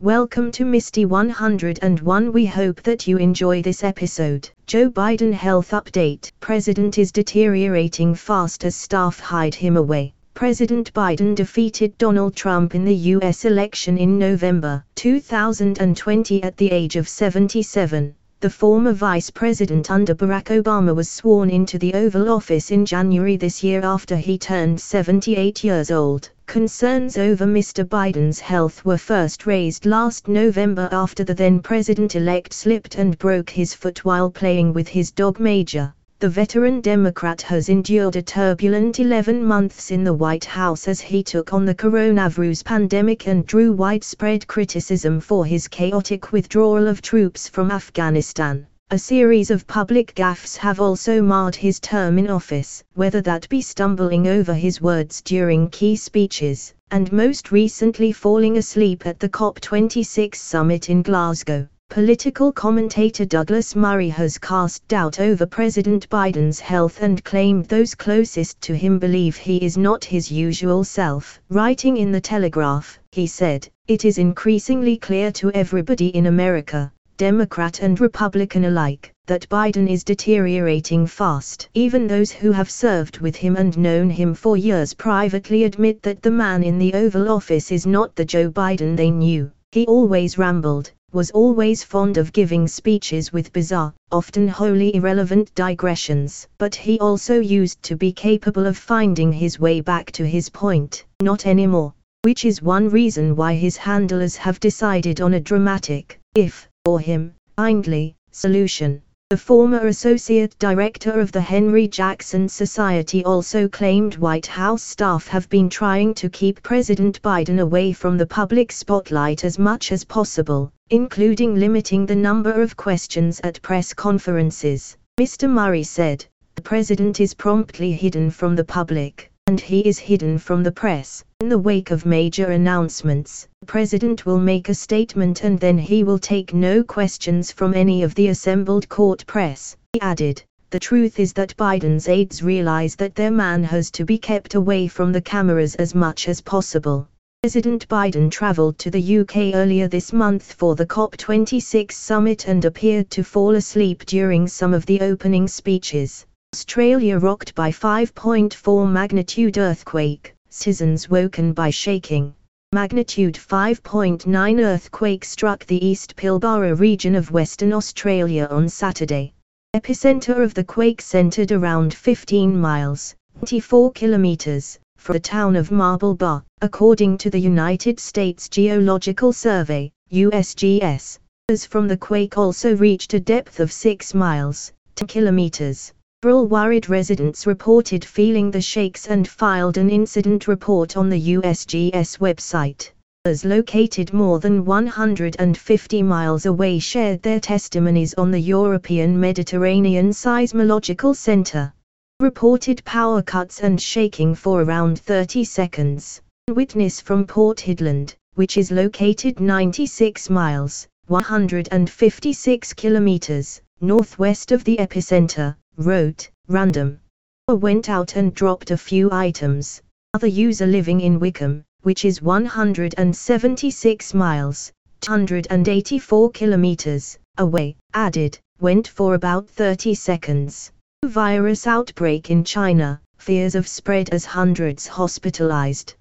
Welcome to Misty 101. We hope that you enjoy this episode. Joe Biden health update. President is deteriorating fast as staff hide him away. President Biden defeated Donald Trump in the U.S. election in November 2020 at the age of 77 the former vice president under Barack Obama was sworn into the Oval Office in January this year after he turned 78 years old. Concerns over Mr. Biden's health were first raised last November after the then president-elect slipped and broke his foot while playing with his dog Major. The veteran Democrat has endured a turbulent 11 months in the White House as he took on the coronavirus pandemic and drew widespread criticism for his chaotic withdrawal of troops from Afghanistan. A series of public gaffes have also marred his term in office, whether that be stumbling over his words during key speeches, and most recently falling asleep at the COP26 summit in Glasgow. Political commentator Douglas Murray has cast doubt over President Biden's health and claimed those closest to him believe he is not his usual self. Writing in The Telegraph, he said, It is increasingly clear to everybody in America, Democrat and Republican alike, that Biden is deteriorating fast. Even those who have served with him and known him for years privately admit that the man in the Oval Office is not the Joe Biden they knew. He always rambled, was always fond of giving speeches with bizarre, often wholly irrelevant digressions. But he also used to be capable of finding his way back to his point. Not anymore. Which is one reason why his handlers have decided on a dramatic, if, for him, kindly, solution. The former associate director of the Henry Jackson Society also claimed White House staff have been trying to keep President Biden away from the public spotlight as much as possible, including limiting the number of questions at press conferences. Mr. Murray said, the president is promptly hidden from the public, and he is hidden from the press. In the wake of major announcements, the president will make a statement and then he will take no questions from any of the assembled court press. He added, the truth is that Biden's aides realize that their man has to be kept away from the cameras as much as possible. President Biden traveled to the UK earlier this month for the COP26 summit and appeared to fall asleep during some of the opening speeches. Australia rocked by 5.4 magnitude earthquake citizens woken by shaking. Magnitude 5.9 earthquake struck the East Pilbara region of Western Australia on Saturday. Epicenter of the quake centered around 15 miles, 24 kilometers, from the town of Marble Bar, according to the United States Geological Survey, USGS. As from the quake also reached a depth of 6 miles, 10 kilometers. Worried residents reported feeling the shakes and filed an incident report on the USGS website. Others located more than 150 miles away shared their testimonies on the European Mediterranean Seismological Center. Reported power cuts and shaking for around 30 seconds. Witness from Port Hedland, which is located 96 miles, 156 kilometers, northwest of the epicenter, wrote, random. I went out and dropped a few items. Other user living in Wickham, which is 176 miles, 284 kilometers, away, added, went for about 30 seconds. Virus outbreak in China, fears of spread as hundreds hospitalized.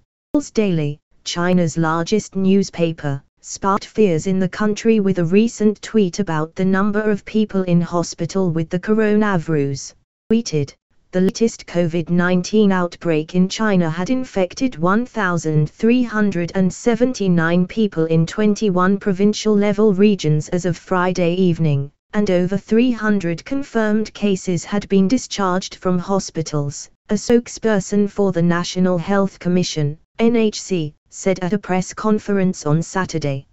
Daily, China's largest newspaper, sparked fears in the country with a recent tweet about the number of people in hospital with the coronavirus. Tweeted, the latest COVID-19 outbreak in China had infected 1,379 people in 21 provincial-level regions as of Friday evening, and over 300 confirmed cases had been discharged from hospitals, a spokesperson for the National Health Commission, NHC, said at a press conference on Saturday.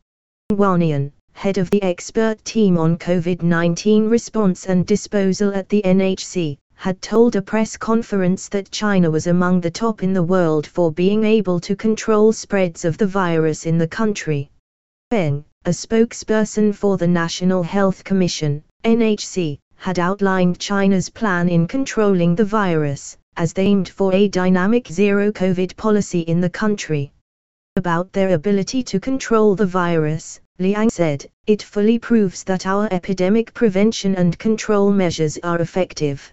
Wannian, head of the expert team on COVID-19 response and disposal at the NHC, had told a press conference that China was among the top in the world for being able to control spreads of the virus in the country. Feng, a spokesperson for the National Health Commission, NHC, had outlined China's plan in controlling the virus, as they aimed for a dynamic zero COVID policy in the country. About their ability to control the virus, Liang said, it fully proves that our epidemic prevention and control measures are effective.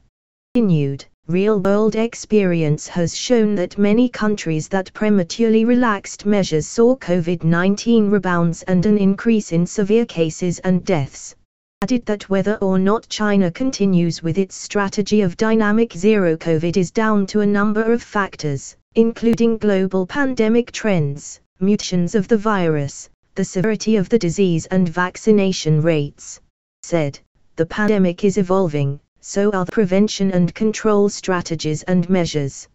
Continued, real-world experience has shown that many countries that prematurely relaxed measures saw COVID-19 rebounds and an increase in severe cases and deaths. Added that whether or not China continues with its strategy of dynamic zero COVID is down to a number of factors, including global pandemic trends, mutations of the virus, the severity of the disease and vaccination rates. Said, the pandemic is evolving, so are the prevention and control strategies and measures.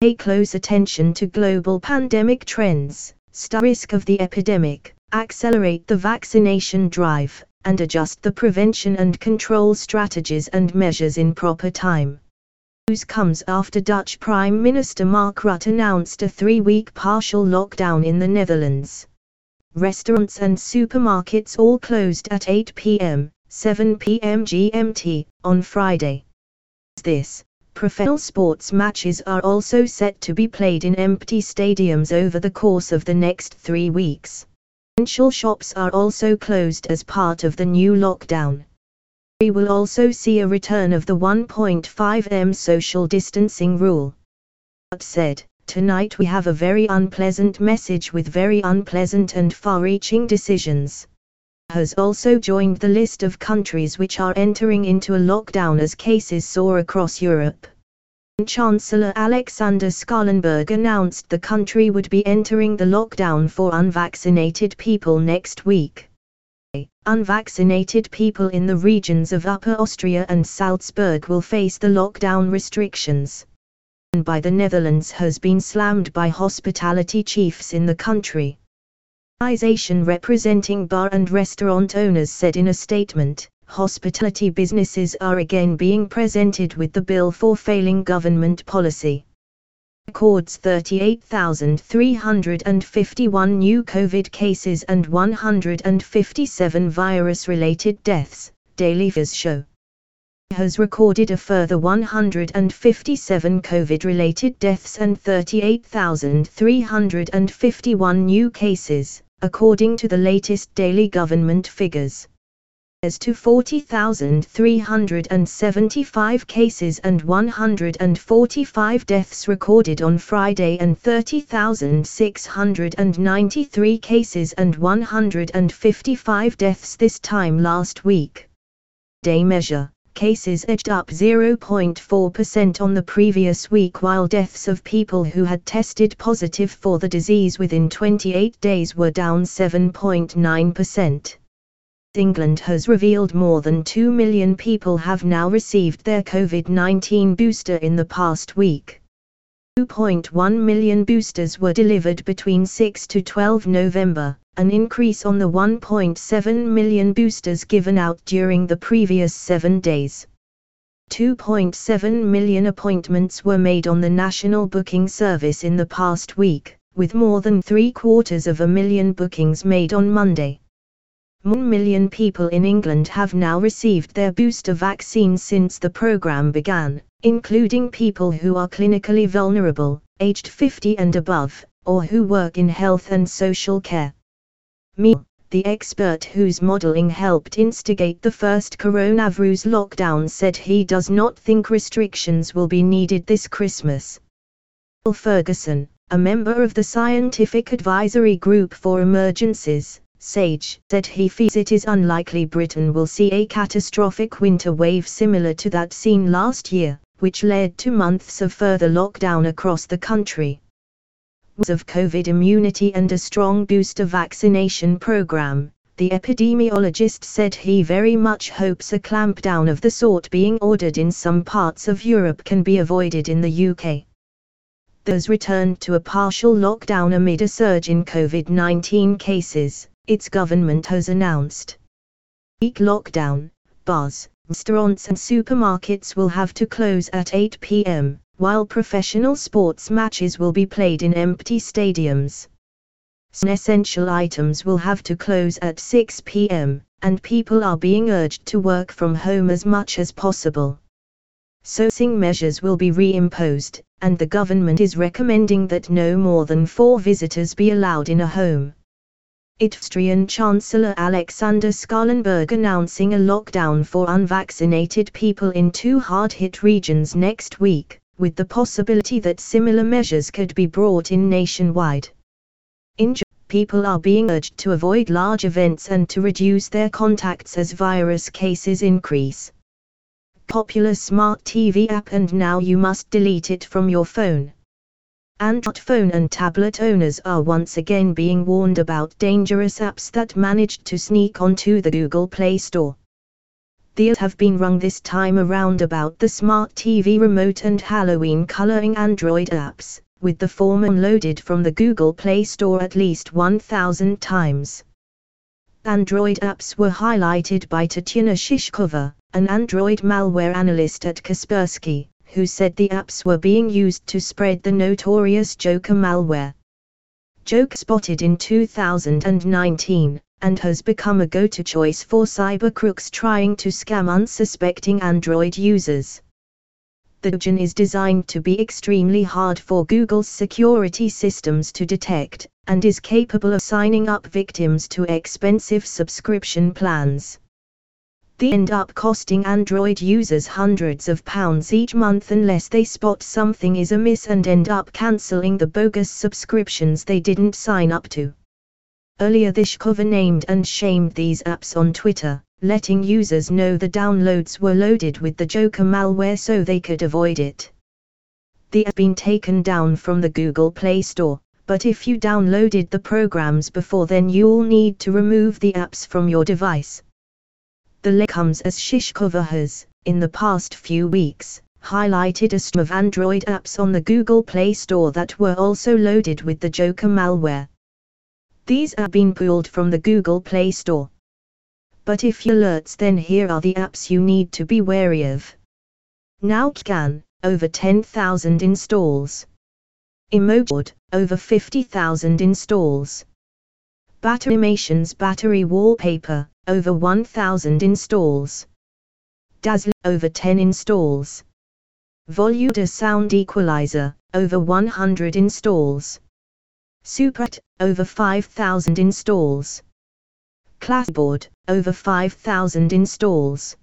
Pay close attention to global pandemic trends, study risk of the epidemic, accelerate the vaccination drive, and adjust the prevention and control strategies and measures in proper time. News comes after Dutch Prime Minister Mark Rutte announced a three-week partial lockdown in the Netherlands. Restaurants and supermarkets all closed at 8 p.m., 7 p.m. GMT, on Friday. This, professional sports matches are also set to be played in empty stadiums over the course of the next three weeks. Essential shops are also closed as part of the new lockdown. We will also see a return of the 1.5 m social distancing rule. But said, tonight we have a very unpleasant message with very unpleasant and far-reaching decisions. Has also joined the list of countries which are entering into a lockdown as cases soar across Europe. Chancellor Alexander Schallenberg announced the country would be entering the lockdown for unvaccinated people next week. Unvaccinated people in the regions of Upper Austria and Salzburg will face the lockdown restrictions. And by the Netherlands has been slammed by hospitality chiefs in the country. Organization representing bar and restaurant owners said in a statement, hospitality businesses are again being presented with the bill for failing government policy. Records 38,351 new COVID cases and 157 virus related deaths, daily show. Has recorded a further 157 COVID related deaths and 38,351 new cases, according to the latest daily government figures as to 40,375 cases and 145 deaths recorded on Friday and 30,693 cases and 155 deaths this time last week. Day measure cases edged up 0.4% on the previous week while deaths of people who had tested positive for the disease within 28 days were down 7.9%. England has revealed more than 2 million people have now received their COVID-19 booster in the past week. 2.1 million boosters were delivered between 6 to 12 November, an increase on the 1.7 million boosters given out during the previous seven days. 2.7 million appointments were made on the National Booking Service in the past week, with more than three quarters of a million bookings made on Monday. 1 million people in England have now received their booster vaccine since the program began, including people who are clinically vulnerable, aged 50 and above, or who work in health and social care. Meanwhile, the expert whose modeling helped instigate the first coronavirus lockdown said he does not think restrictions will be needed this Christmas. Ferguson, a member of the Scientific Advisory Group for Emergencies, Sage said he feels it is unlikely Britain will see a catastrophic winter wave similar to that seen last year, which led to months of further lockdown across the country. Of COVID immunity and a strong booster vaccination program, the epidemiologist said he very much hopes a clampdown of the sort being ordered in some parts of Europe can be avoided in the UK. There's returned to a partial lockdown amid a surge in COVID 19 cases, its government has announced. Week lockdown, bars, restaurants and supermarkets will have to close at 8 p.m., while professional sports matches will be played in empty stadiums. Some essential items will have to close at 6 p.m., and people are being urged to work from home as much as possible. Sourcing measures will be reimposed, and the government is recommending that no more than four visitors be allowed in a home. Austrian Chancellor Alexander Schallenberg announcing a lockdown for unvaccinated people in two hard-hit regions next week, with the possibility that similar measures could be brought in nationwide. In people are being urged to avoid large events and to reduce their contacts as virus cases increase. Popular smart TV app and now you must delete it from your phone. Android phone and tablet owners are once again being warned about dangerous apps that managed to sneak onto the Google Play Store. The have been rung this time around about the smart TV remote and Halloween coloring Android apps, with the former loaded from the Google Play Store at least 1,000 times. Android apps were highlighted by Tatiana Shishkova, an Android malware analyst at Kaspersky, who said the apps were being used to spread the notorious Joker malware. Joker spotted in 2019, and has become a go-to choice for cyber crooks trying to scam unsuspecting Android users. The Trojan is designed to be extremely hard for Google's security systems to detect, and is capable of signing up victims to expensive subscription plans. They end up costing Android users hundreds of pounds each month unless they spot something is amiss and end up cancelling the bogus subscriptions they didn't sign up to. Earlier Shishkova named and shamed these apps on Twitter, letting users know the downloads were loaded with the Joker malware so they could avoid it. They have been taken down from the Google Play Store, but if you downloaded the programs before then you'll need to remove the apps from your device. The link comes as Shishkova has, in the past few weeks, highlighted a stream of Android apps on the Google Play Store that were also loaded with the Joker malware. These are being pulled from the Google Play Store. But if you alerts then here are the apps you need to be wary of. Now over 10,000 installs. Emoboard, over 50,000 installs. Batterimations battery wallpaper, over 1000 installs. Dazzler, over 10 installs. Voluda sound equalizer, over 100 installs. Suprat, over 5000 installs. Classboard, over 5000 installs.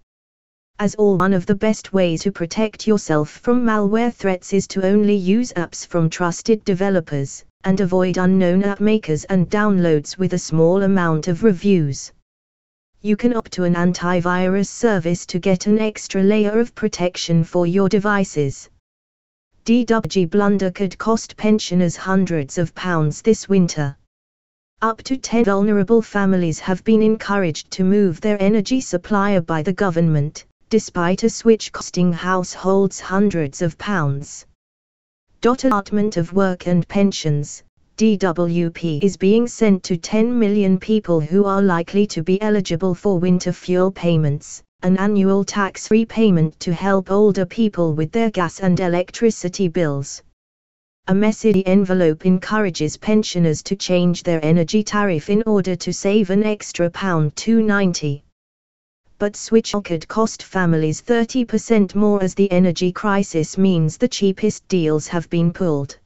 As all one of the best ways to protect yourself from malware threats is to only use apps from trusted developers, and avoid unknown app makers and downloads with a small amount of reviews you can opt to an antivirus service to get an extra layer of protection for your devices. DWP blunder could cost pensioners hundreds of pounds this winter. Up to 10 vulnerable families have been encouraged to move their energy supplier by the government, despite a switch costing households hundreds of pounds. Allotment of work and pensions, DWP is being sent to 10 million people who are likely to be eligible for winter fuel payments, an annual tax repayment to help older people with their gas and electricity bills. A messy envelope encourages pensioners to change their energy tariff in order to save an extra pound 290. But switch could cost families 30% more as the energy crisis means the cheapest deals have been pulled.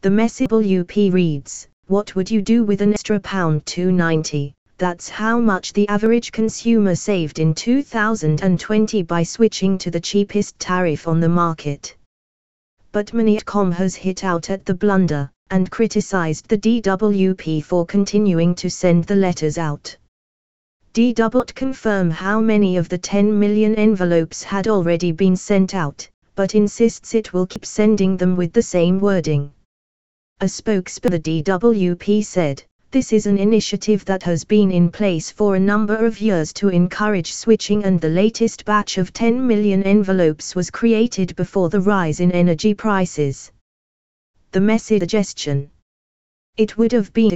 The message UP reads, What would you do with an extra pound 290? That's how much the average consumer saved in 2020 by switching to the cheapest tariff on the market. But Money.com has hit out at the blunder, and criticized the DWP for continuing to send the letters out. DW confirm how many of the 10 million envelopes had already been sent out, but insists it will keep sending them with the same wording. A spokesperson the DWP said, this is an initiative that has been in place for a number of years to encourage switching and the latest batch of 10 million envelopes was created before the rise in energy prices. The message suggestion. It would have been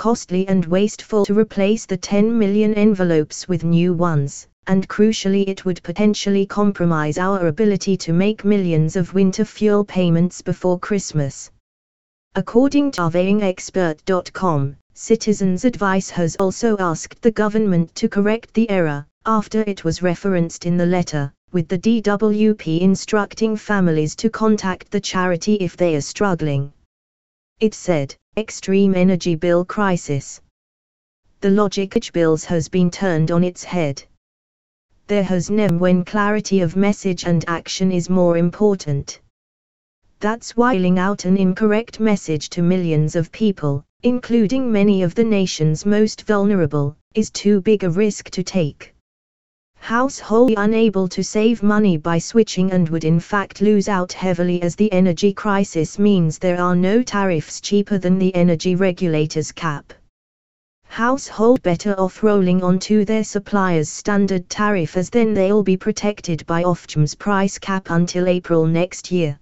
costly and wasteful to replace the 10 million envelopes with new ones, and crucially it would potentially compromise our ability to make millions of winter fuel payments before Christmas. According to surveyingexpert.com, Citizens Advice has also asked the government to correct the error, after it was referenced in the letter, with the DWP instructing families to contact the charity if they are struggling. It said, extreme energy bill crisis. The logic of bills has been turned on its head. There has never when clarity of message and action is more important. That's whiling out an incorrect message to millions of people, including many of the nation's most vulnerable, is too big a risk to take. Household unable to save money by switching and would in fact lose out heavily as the energy crisis means there are no tariffs cheaper than the energy regulator's cap. Household better off rolling onto their supplier's standard tariff as then they'll be protected by Ofgem's price cap until April next year.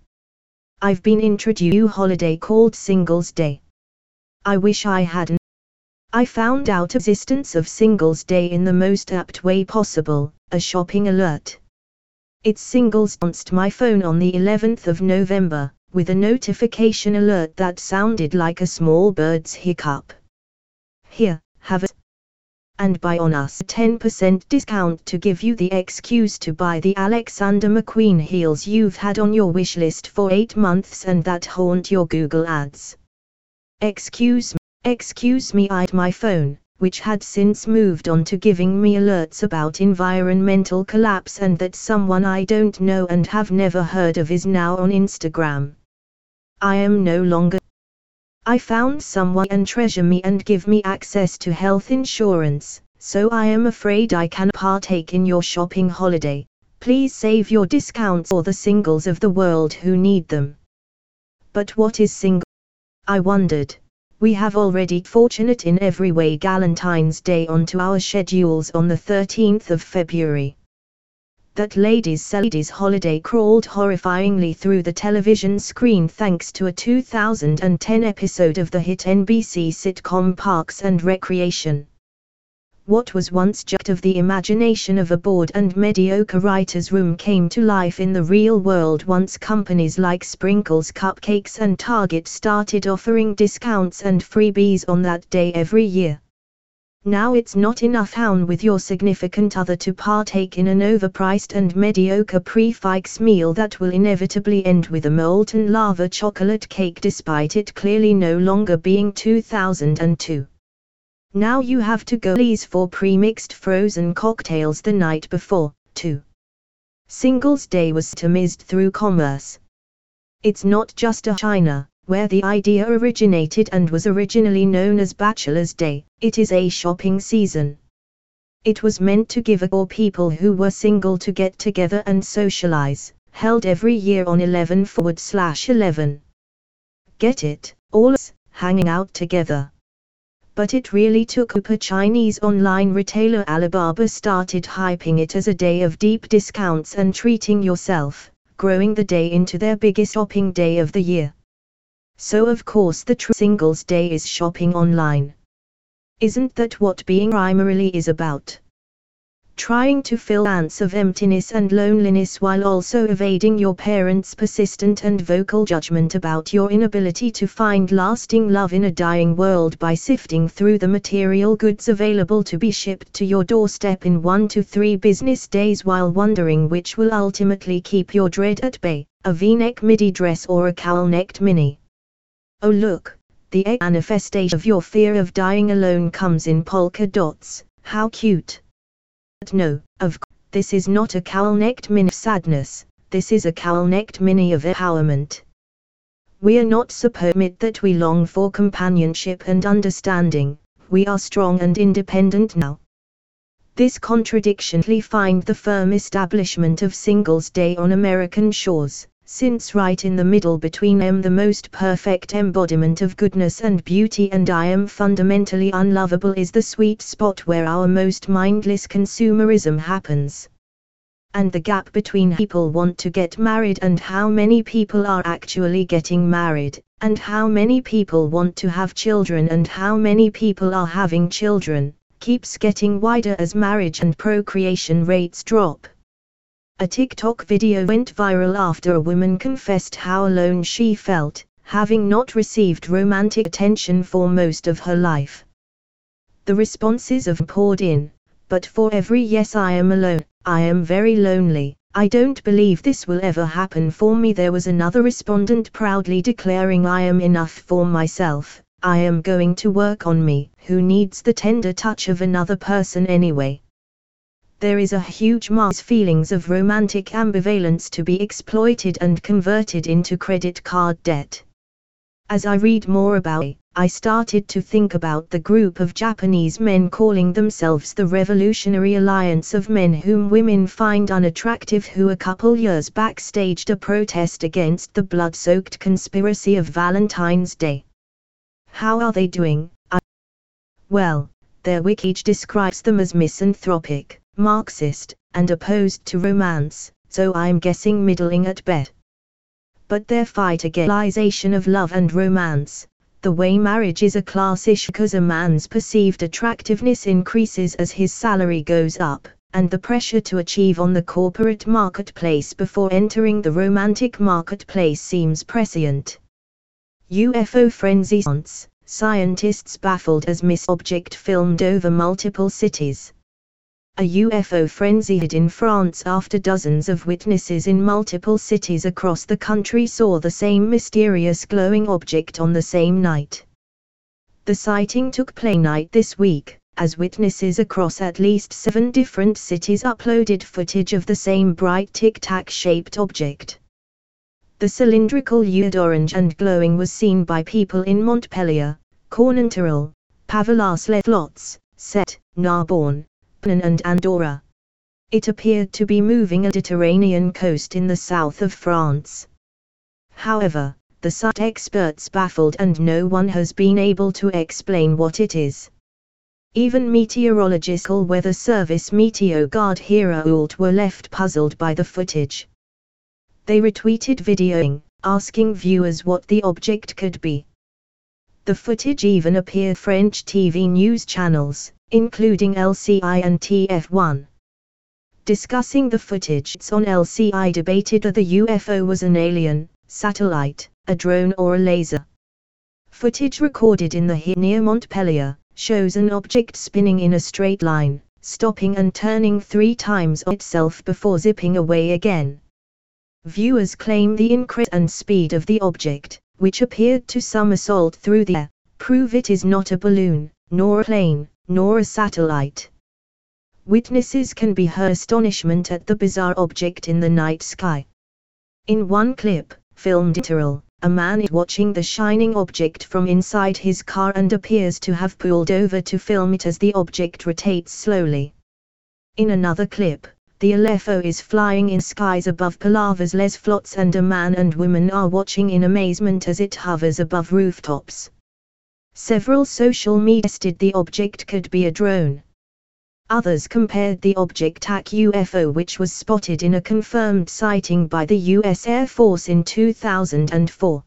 I've been introduced to a holiday called Singles Day. I wish I hadn't. I found out existence of Singles Day in the most apt way possible, a shopping alert. It singles launched my phone on the 11th of November, with a notification alert that sounded like a small bird's hiccup. Here, have it. And buy on us a 10% discount to give you the excuse to buy the Alexander McQueen heels you've had on your wish list for 8 months and that haunt your Google ads. Excuse me, excuse me, I'd my phone, which had since moved on to giving me alerts about environmental collapse and that someone I don't know and have never heard of is now on Instagram. I am no longer. I found someone and treasure me and give me access to health insurance, so I am afraid I can partake in your shopping holiday. Please save your discounts for the singles of the world who need them. But what is single? I wondered. We have already fortunate in every way Galentine's Day onto our schedules on the 13th of February. That ladies' ladies holiday crawled horrifyingly through the television screen thanks to a 2010 episode of the hit NBC sitcom Parks and Recreation what was once just of the imagination of a bored and mediocre writer's room came to life in the real world once companies like Sprinkles Cupcakes and Target started offering discounts and freebies on that day every year. Now it's not enough hound with your significant other to partake in an overpriced and mediocre prix fixe meal that will inevitably end with a molten lava chocolate cake despite it clearly no longer being 2002. Now you have to go please for pre-mixed frozen cocktails the night before, too. Singles Day was stemmed through commerce. It's not just a China, where the idea originated and was originally known as Bachelor's Day, it is a shopping season. It was meant to give a or people who were single to get together and socialize, held every year on 11 forward slash 11. Get it, all hanging out together but it really took up a Chinese online retailer Alibaba started hyping it as a day of deep discounts and treating yourself, growing the day into their biggest shopping day of the year. So of course the true singles day is shopping online. Isn't that what being primarily is about? Trying to fill ants of emptiness and loneliness while also evading your parents' persistent and vocal judgment about your inability to find lasting love in a dying world by sifting through the material goods available to be shipped to your doorstep in one to three business days while wondering which will ultimately keep your dread at bay, a v-neck midi dress or a cowl-necked mini. Oh look, the manifestation of your fear of dying alone comes in polka dots, how cute. No, of course, this is not a cowl-necked mini sadness, this is a cowl-necked mini of empowerment. We are not supposed that we long for companionship and understanding, we are strong and independent now. This contradiction find the firm establishment of Singles Day on American shores, since right in the middle between am the most perfect embodiment of goodness and beauty and I am fundamentally unlovable is the sweet spot where our most mindless consumerism happens. And the gap between people want to get married and how many people are actually getting married, and how many people want to have children and how many people are having children, keeps getting wider as marriage and procreation rates drop. A TikTok video went viral after a woman confessed how alone she felt, having not received romantic attention for most of her life. The responses have poured in, but for every yes I am alone, I am very lonely, I don't believe this will ever happen for me. There was another respondent proudly declaring I am enough for myself, I am going to work on me. Who needs the tender touch of another person anyway? There is a huge mass feelings of romantic ambivalence to be exploited and converted into credit card debt. As I read more about it, I started to think about the group of Japanese men calling themselves the Revolutionary Alliance of Men whom women find unattractive who a couple years back staged a protest against the blood-soaked conspiracy of Valentine's Day. How are they doing? I well, their wiki describes them as misanthropic, Marxist, and opposed to romance, so I'm guessing middling at best. But their fight against idealization of love and romance, the way marriage is a class issue because a man's perceived attractiveness increases as his salary goes up, and the pressure to achieve on the corporate marketplace before entering the romantic marketplace seems prescient. UFO frenzy scientists baffled as missed object filmed over multiple cities a UFO frenzy hit in France after dozens of witnesses in multiple cities across the country saw the same mysterious glowing object on the same night. The sighting took place night this week, as witnesses across at least seven different cities uploaded footage of the same bright tic-tac shaped object. The cylindrical hued orange and glowing was seen by people in Montpellier, Cournonterral, Palavas-les-Flots, Sète, Narbonne, and Andorra. It appeared to be moving a Mediterranean coast in the south of France. However, the site experts baffled and no one has been able to explain what it is. Even meteorological weather service Meteogard Herault were left puzzled by the footage. They retweeted videoing, asking viewers what the object could be. The footage even appeared French TV news channels, including LCI and TF1. Discussing the footage it's on LCI debated that the UFO was an alien, satellite, a drone or a laser. Footage recorded in the hill near Montpellier shows an object spinning in a straight line, stopping and turning three times on itself before zipping away again. Viewers claim the increase and speed of the object, which appeared to somersault through the air, prove it is not a balloon, nor a plane, nor a satellite. Witnesses can be her astonishment at the bizarre object in the night sky. In one clip, filmed literal, a man is watching the shining object from inside his car and appears to have pulled over to film it as the object rotates slowly. In another clip, the UFO is flying in skies above Palavas les Flots and a man and woman are watching in amazement as it hovers above rooftops. Several social media suggested the object could be a drone. Others compared the object to a UFO which was spotted in a confirmed sighting by the US Air Force in 2004.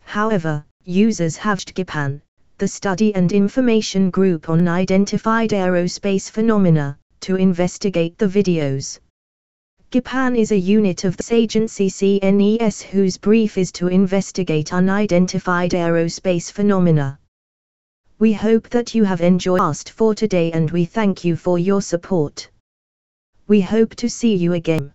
However, users have GEIPAN, the Study and Information Group on Identified Aerospace Phenomena, to investigate the videos. GEIPAN is a unit of the agency CNES whose brief is to investigate unidentified aerospace phenomena. We hope that you have enjoyed us for today and we thank you for your support. We hope to see you again.